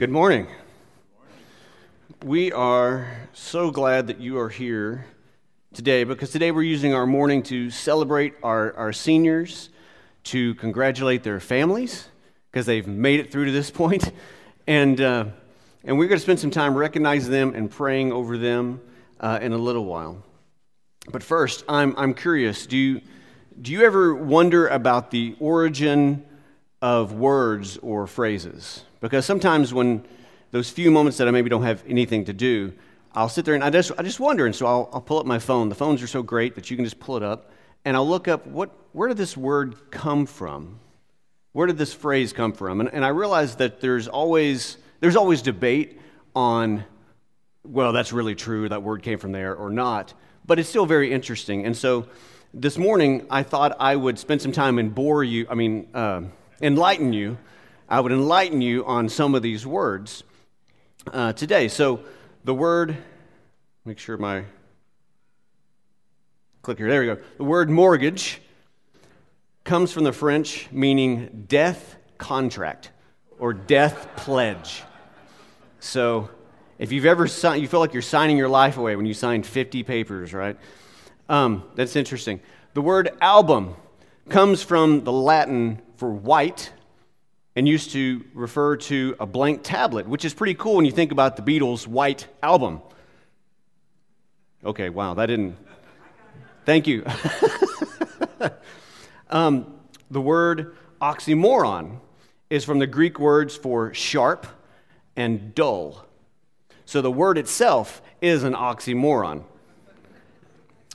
Good morning. We are so glad that you are here today because today we're using our morning to celebrate our, our seniors, to congratulate their families because they've made it through to this point, and, uh, and we're going to spend some time recognizing them and praying over them uh, in a little while. But first, I'm, I'm curious do you, do you ever wonder about the origin of words or phrases? Because sometimes when those few moments that I maybe don't have anything to do, I'll sit there and I just, I just wonder. And so I'll, I'll pull up my phone. The phones are so great that you can just pull it up. And I'll look up what, where did this word come from? Where did this phrase come from? And, and I realize that there's always, there's always debate on, well, that's really true, that word came from there or not. But it's still very interesting. And so this morning, I thought I would spend some time and bore you, I mean, uh, enlighten you. I would enlighten you on some of these words uh, today. So the word, make sure my click here, there we go. The word mortgage comes from the French meaning death contract or death pledge. So if you've ever signed, you feel like you're signing your life away when you sign 50 papers, right? Um, that's interesting. The word album comes from the Latin for white and used to refer to a blank tablet, which is pretty cool when you think about the Beatles' White Album. Okay, wow, that didn't. Thank you. um, the word oxymoron is from the Greek words for sharp and dull. So the word itself is an oxymoron.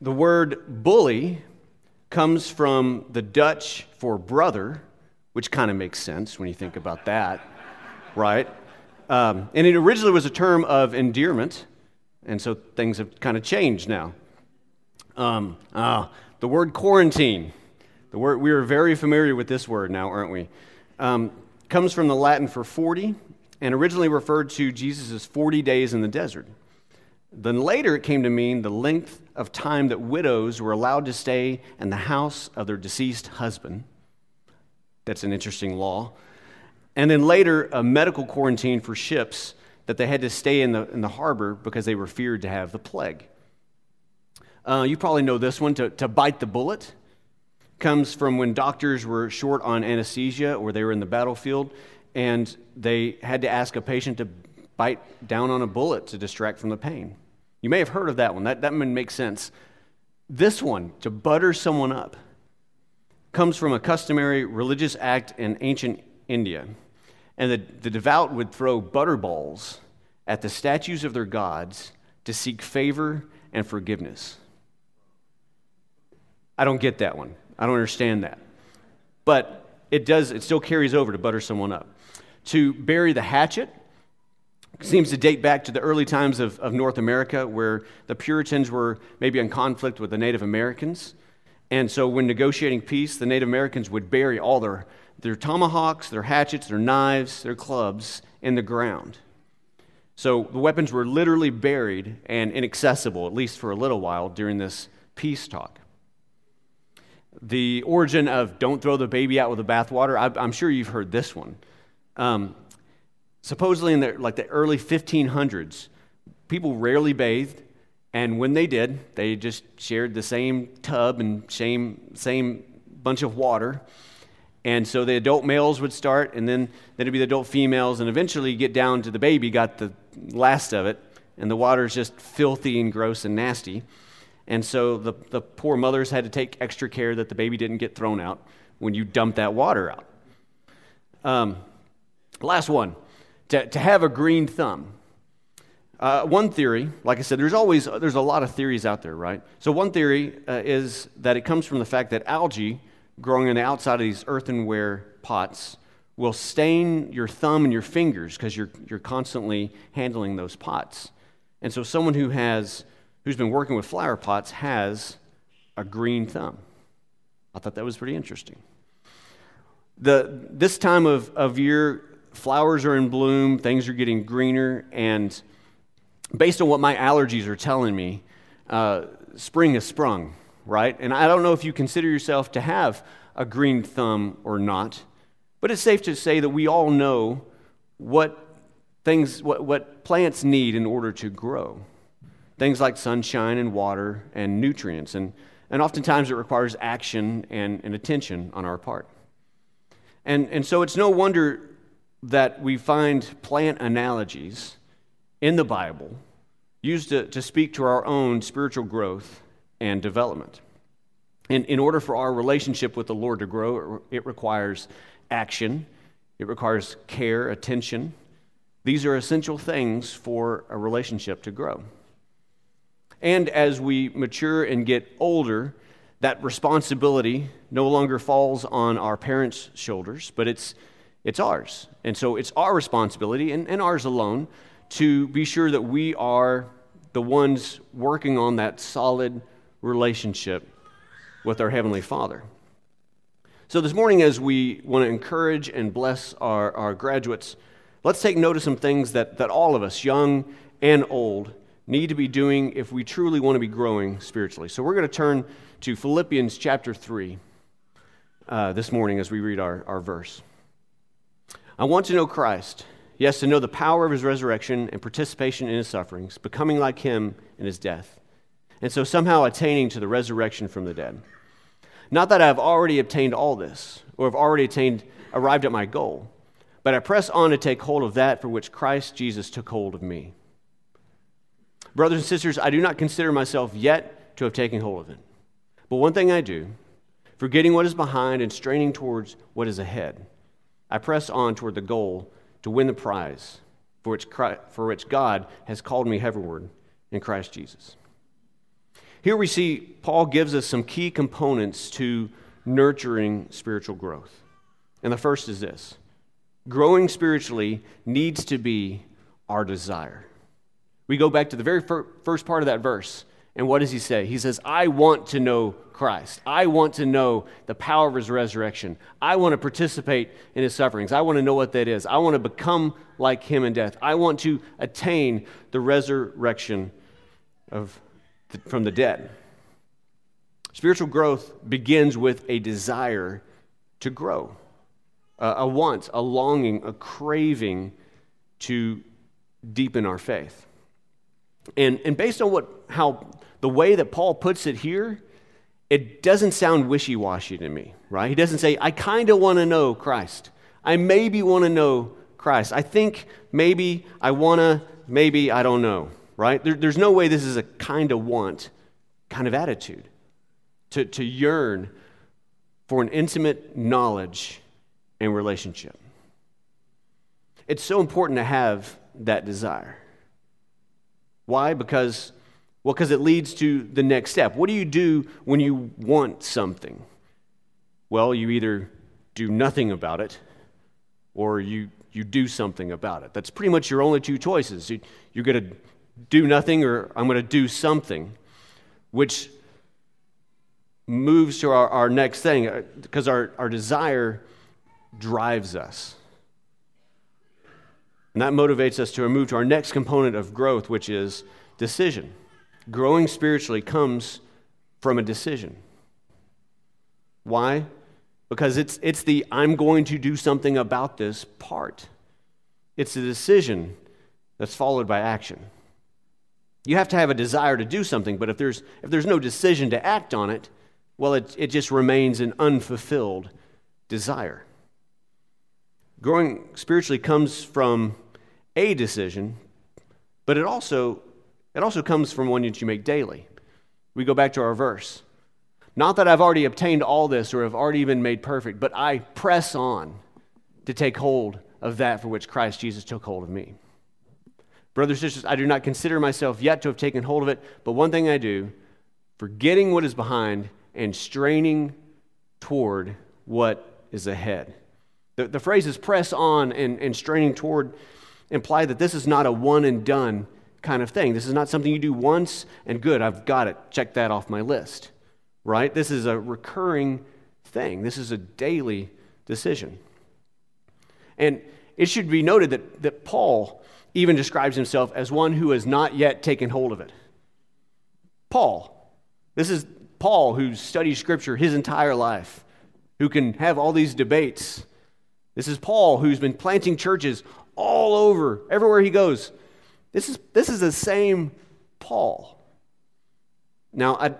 The word bully comes from the Dutch for brother which kind of makes sense when you think about that, right? Um, and it originally was a term of endearment, and so things have kind of changed now. Um, uh, the word quarantine, the word we are very familiar with this word now, aren't we? Um, comes from the Latin for 40 and originally referred to Jesus' 40 days in the desert. Then later it came to mean the length of time that widows were allowed to stay in the house of their deceased husband. That's an interesting law. And then later, a medical quarantine for ships that they had to stay in the, in the harbor because they were feared to have the plague. Uh, you probably know this one to, to bite the bullet comes from when doctors were short on anesthesia or they were in the battlefield and they had to ask a patient to bite down on a bullet to distract from the pain. You may have heard of that one. That, that one makes sense. This one, to butter someone up, comes from a customary religious act in ancient India. And the, the devout would throw butterballs at the statues of their gods to seek favor and forgiveness. I don't get that one. I don't understand that. But it does, it still carries over to butter someone up. To bury the hatchet seems to date back to the early times of, of North America where the Puritans were maybe in conflict with the Native Americans. And so, when negotiating peace, the Native Americans would bury all their, their tomahawks, their hatchets, their knives, their clubs in the ground. So, the weapons were literally buried and inaccessible, at least for a little while, during this peace talk. The origin of don't throw the baby out with the bathwater, I'm sure you've heard this one. Um, supposedly, in the, like the early 1500s, people rarely bathed and when they did, they just shared the same tub and same, same bunch of water. And so the adult males would start, and then, then it'd be the adult females, and eventually you get down to the baby, got the last of it, and the water's just filthy and gross and nasty. And so the, the poor mothers had to take extra care that the baby didn't get thrown out when you dump that water out. Um, last one to, to have a green thumb. Uh, one theory, like I said, there's always there's a lot of theories out there, right? So one theory uh, is that it comes from the fact that algae growing on the outside of these earthenware pots will stain your thumb and your fingers because you're you're constantly handling those pots. And so someone who has who's been working with flower pots has a green thumb. I thought that was pretty interesting. The this time of, of year, flowers are in bloom, things are getting greener, and based on what my allergies are telling me, uh, spring has sprung, right? And I don't know if you consider yourself to have a green thumb or not, but it's safe to say that we all know what things, what, what plants need in order to grow. Things like sunshine and water and nutrients. And, and oftentimes it requires action and, and attention on our part. And, and so it's no wonder that we find plant analogies in the Bible used to, to speak to our own spiritual growth and development. And in order for our relationship with the Lord to grow, it requires action, it requires care, attention. These are essential things for a relationship to grow. And as we mature and get older, that responsibility no longer falls on our parents' shoulders, but it's, it's ours. And so it's our responsibility and, and ours alone to be sure that we are the ones working on that solid relationship with our Heavenly Father. So, this morning, as we want to encourage and bless our, our graduates, let's take note of some things that, that all of us, young and old, need to be doing if we truly want to be growing spiritually. So, we're going to turn to Philippians chapter 3 uh, this morning as we read our, our verse. I want to know Christ. Yes, to know the power of his resurrection and participation in his sufferings, becoming like him in his death, and so somehow attaining to the resurrection from the dead. Not that I have already obtained all this, or have already attained, arrived at my goal, but I press on to take hold of that for which Christ Jesus took hold of me. Brothers and sisters, I do not consider myself yet to have taken hold of it. But one thing I do, forgetting what is behind and straining towards what is ahead, I press on toward the goal to win the prize for which, Christ, for which God has called me heavenward in Christ Jesus. Here we see Paul gives us some key components to nurturing spiritual growth. And the first is this growing spiritually needs to be our desire. We go back to the very first part of that verse. And what does he say? He says, I want to know Christ. I want to know the power of his resurrection. I want to participate in his sufferings. I want to know what that is. I want to become like him in death. I want to attain the resurrection of from the dead. Spiritual growth begins with a desire to grow, a, a want, a longing, a craving to deepen our faith. And, and based on what, how the way that Paul puts it here, it doesn't sound wishy washy to me, right? He doesn't say, I kind of want to know Christ. I maybe want to know Christ. I think maybe I want to, maybe I don't know right? There, there's no way this is a kind of want kind of attitude to, to yearn for an intimate knowledge and relationship. It's so important to have that desire. Why? Because, well, because it leads to the next step. What do you do when you want something? Well, you either do nothing about it or you, you do something about it. That's pretty much your only two choices. You, you're going to do nothing or I'm going to do something, which moves to our, our next thing because uh, our, our desire drives us. And that motivates us to move to our next component of growth, which is decision. Growing spiritually comes from a decision. Why? Because it's, it's the I'm going to do something about this part. It's a decision that's followed by action. You have to have a desire to do something, but if there's, if there's no decision to act on it, well, it, it just remains an unfulfilled desire. Growing spiritually comes from a decision, but it also, it also comes from one that you make daily. We go back to our verse. Not that I've already obtained all this or have already been made perfect, but I press on to take hold of that for which Christ Jesus took hold of me. Brothers and sisters, I do not consider myself yet to have taken hold of it, but one thing I do, forgetting what is behind and straining toward what is ahead. The, the phrases press on and, and straining toward imply that this is not a one and done kind of thing. This is not something you do once and good, I've got it, check that off my list, right? This is a recurring thing, this is a daily decision. And it should be noted that, that Paul even describes himself as one who has not yet taken hold of it. Paul. This is Paul who studied Scripture his entire life, who can have all these debates. This is Paul who's been planting churches all over, everywhere he goes. This is, this is the same Paul. Now, I,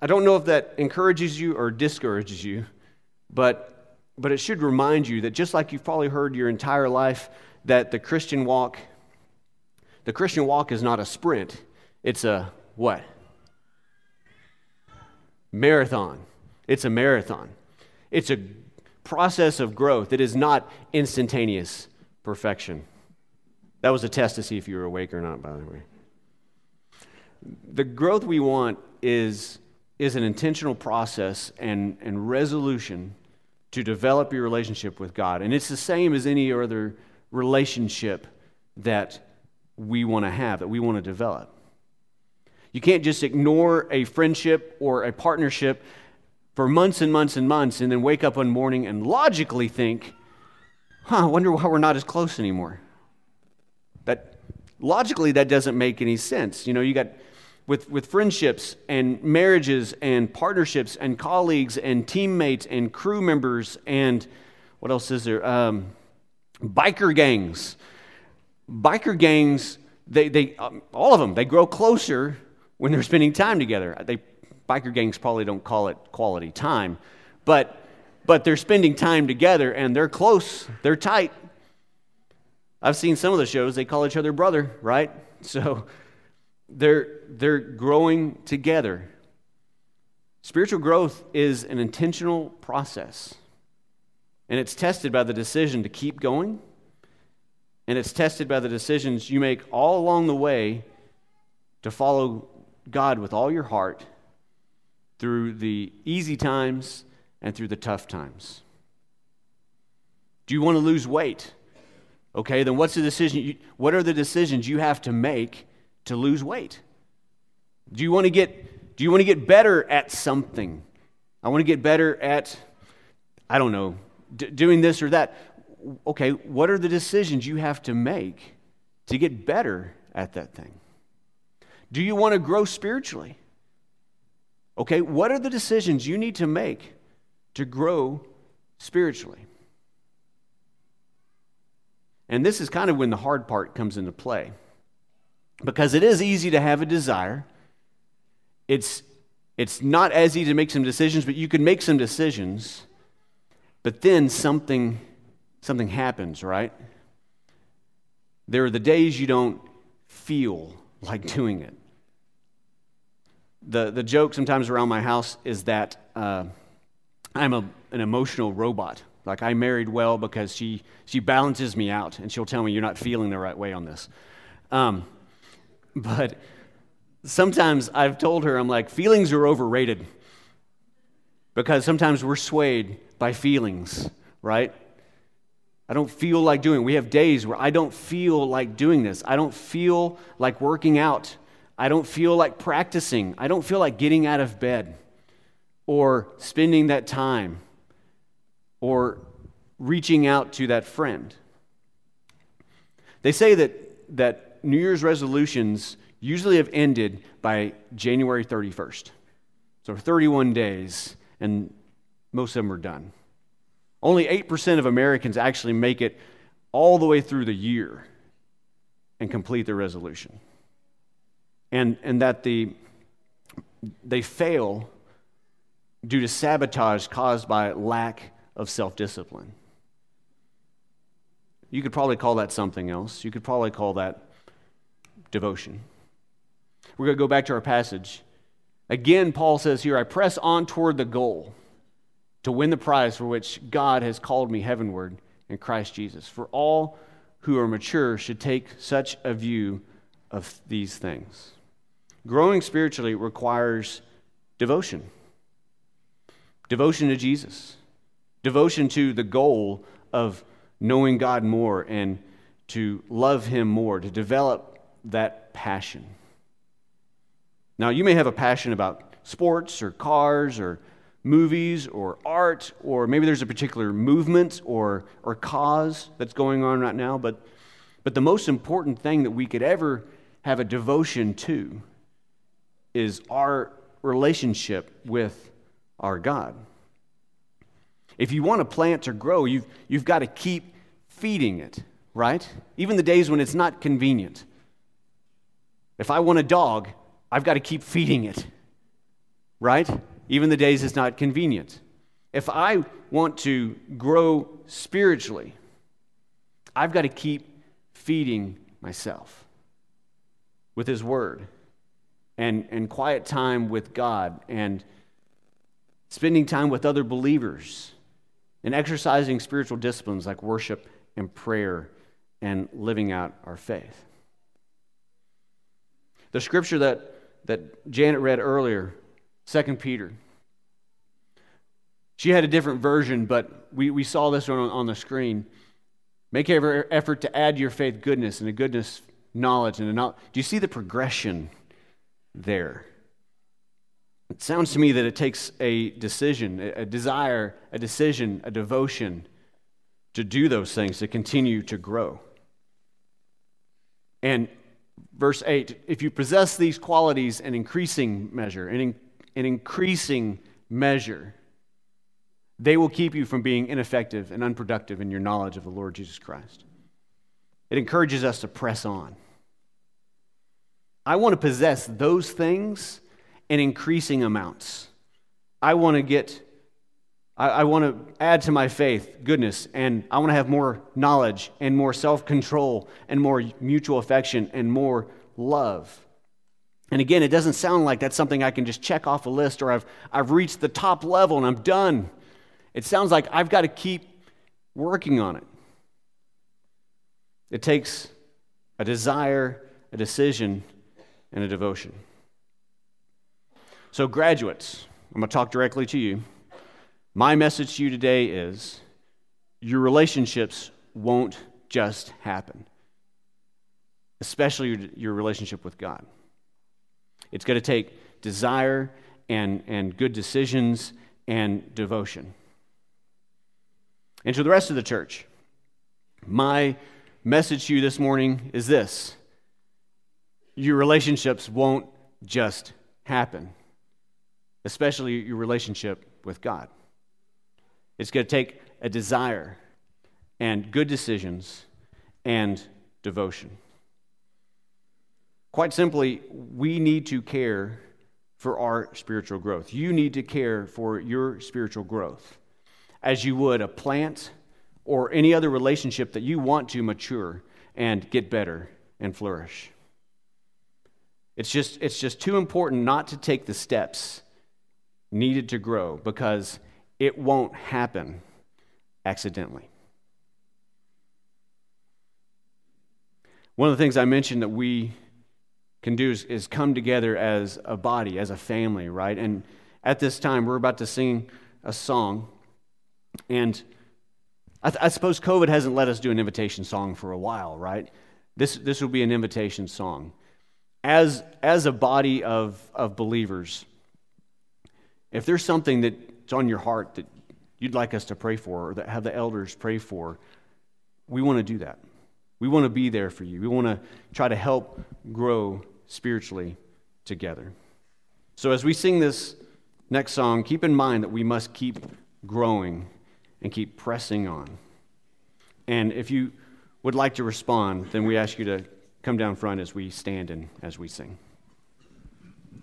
I don't know if that encourages you or discourages you, but, but it should remind you that just like you've probably heard your entire life, that the Christian walk, the Christian walk is not a sprint. It's a what? Marathon. It's a marathon. It's a process of growth. It is not instantaneous perfection. That was a test to see if you were awake or not, by the way. The growth we want is, is an intentional process and, and resolution to develop your relationship with God. And it's the same as any other relationship that we want to have, that we want to develop. You can't just ignore a friendship or a partnership for months and months and months and then wake up one morning and logically think, huh, I wonder why we're not as close anymore. That logically that doesn't make any sense. You know, you got with, with friendships and marriages and partnerships and colleagues and teammates and crew members and what else is there? Um, biker gangs. Biker gangs, they, they, um, all of them, they grow closer when they're spending time together. They biker gangs probably don't call it quality time, but, but they're spending time together and they're close, they're tight. I've seen some of the shows, they call each other brother, right? So they're, they're growing together. Spiritual growth is an intentional process, and it's tested by the decision to keep going, and it's tested by the decisions you make all along the way to follow God with all your heart through the easy times and through the tough times. Do you want to lose weight? Okay, then what's the decision? You, what are the decisions you have to make to lose weight? Do you want to get do you want to get better at something? I want to get better at I don't know, d- doing this or that. Okay, what are the decisions you have to make to get better at that thing? Do you want to grow spiritually? Okay, what are the decisions you need to make to grow spiritually? And this is kind of when the hard part comes into play. Because it is easy to have a desire. It's, it's not as easy to make some decisions, but you can make some decisions. But then something, something happens, right? There are the days you don't feel like doing it the, the joke sometimes around my house is that uh, I'm a, an emotional robot. Like I married well because she, she balances me out and she'll tell me you're not feeling the right way on this. Um, but sometimes I've told her, I'm like, feelings are overrated because sometimes we're swayed by feelings, right? I don't feel like doing. We have days where I don't feel like doing this. I don't feel like working out. I don't feel like practicing. I don't feel like getting out of bed or spending that time or reaching out to that friend. They say that, that New Year's resolutions usually have ended by January 31st. So 31 days, and most of them are done. Only 8% of Americans actually make it all the way through the year and complete their resolution and, and that the, they fail due to sabotage caused by lack of self discipline. You could probably call that something else. You could probably call that devotion. We're going to go back to our passage. Again, Paul says here, I press on toward the goal to win the prize for which God has called me heavenward in Christ Jesus. For all who are mature should take such a view of these things. Growing spiritually requires devotion devotion to Jesus, devotion to the goal of knowing God more and to love Him more, to develop that passion. Now, you may have a passion about sports or cars or movies or art, or maybe there's a particular movement or, or cause that's going on right now, but, but the most important thing that we could ever have a devotion to is our relationship with our God. If you want a plant to grow, you've, you've got to keep feeding it, right? Even the days when it's not convenient. If I want a dog, I've got to keep feeding it, right? Even the days it's not convenient. If I want to grow spiritually, I've got to keep feeding myself with His Word and, and quiet time with God and spending time with other believers and exercising spiritual disciplines like worship and prayer and living out our faith. The scripture that, that Janet read earlier, 2 Peter, she had a different version, but we, we saw this one on, on the screen. Make every effort to add your faith goodness, and a goodness, knowledge, and a knowledge. Do you see the progression there? It sounds to me that it takes a decision, a desire, a decision, a devotion to do those things, to continue to grow. And verse 8 if you possess these qualities in increasing measure, in, in increasing measure, they will keep you from being ineffective and unproductive in your knowledge of the Lord Jesus Christ. It encourages us to press on. I want to possess those things in increasing amounts. I want to get, I, I want to add to my faith goodness, and I want to have more knowledge and more self control and more mutual affection and more love. And again, it doesn't sound like that's something I can just check off a list or I've, I've reached the top level and I'm done. It sounds like I've got to keep working on it. It takes a desire, a decision, and a devotion. So, graduates, I'm going to talk directly to you. My message to you today is your relationships won't just happen, especially your, your relationship with God. It's going to take desire and, and good decisions and devotion. And to the rest of the church, my message to you this morning is this your relationships won't just happen, especially your relationship with God. It's going to take a desire and good decisions and devotion. Quite simply, we need to care for our spiritual growth. You need to care for your spiritual growth as you would a plant or any other relationship that you want to mature and get better and flourish. It's just, it's just too important not to take the steps needed to grow because it won't happen accidentally. One of the things I mentioned that we can do is, is come together as a body, as a family, right? And at this time, we're about to sing a song and I, th- I, suppose COVID hasn't let us do an invitation song for a while, right? This, this will be an invitation song. As, as a body of, of believers, if there's something that's on your heart that you'd like us to pray for or that have the elders pray for, we want to do that. We want to be there for you. We want to try to help grow spiritually together. So as we sing this next song, keep in mind that we must keep growing and keep pressing on. And if you would like to respond, then we ask you to come down front as we stand and as we sing.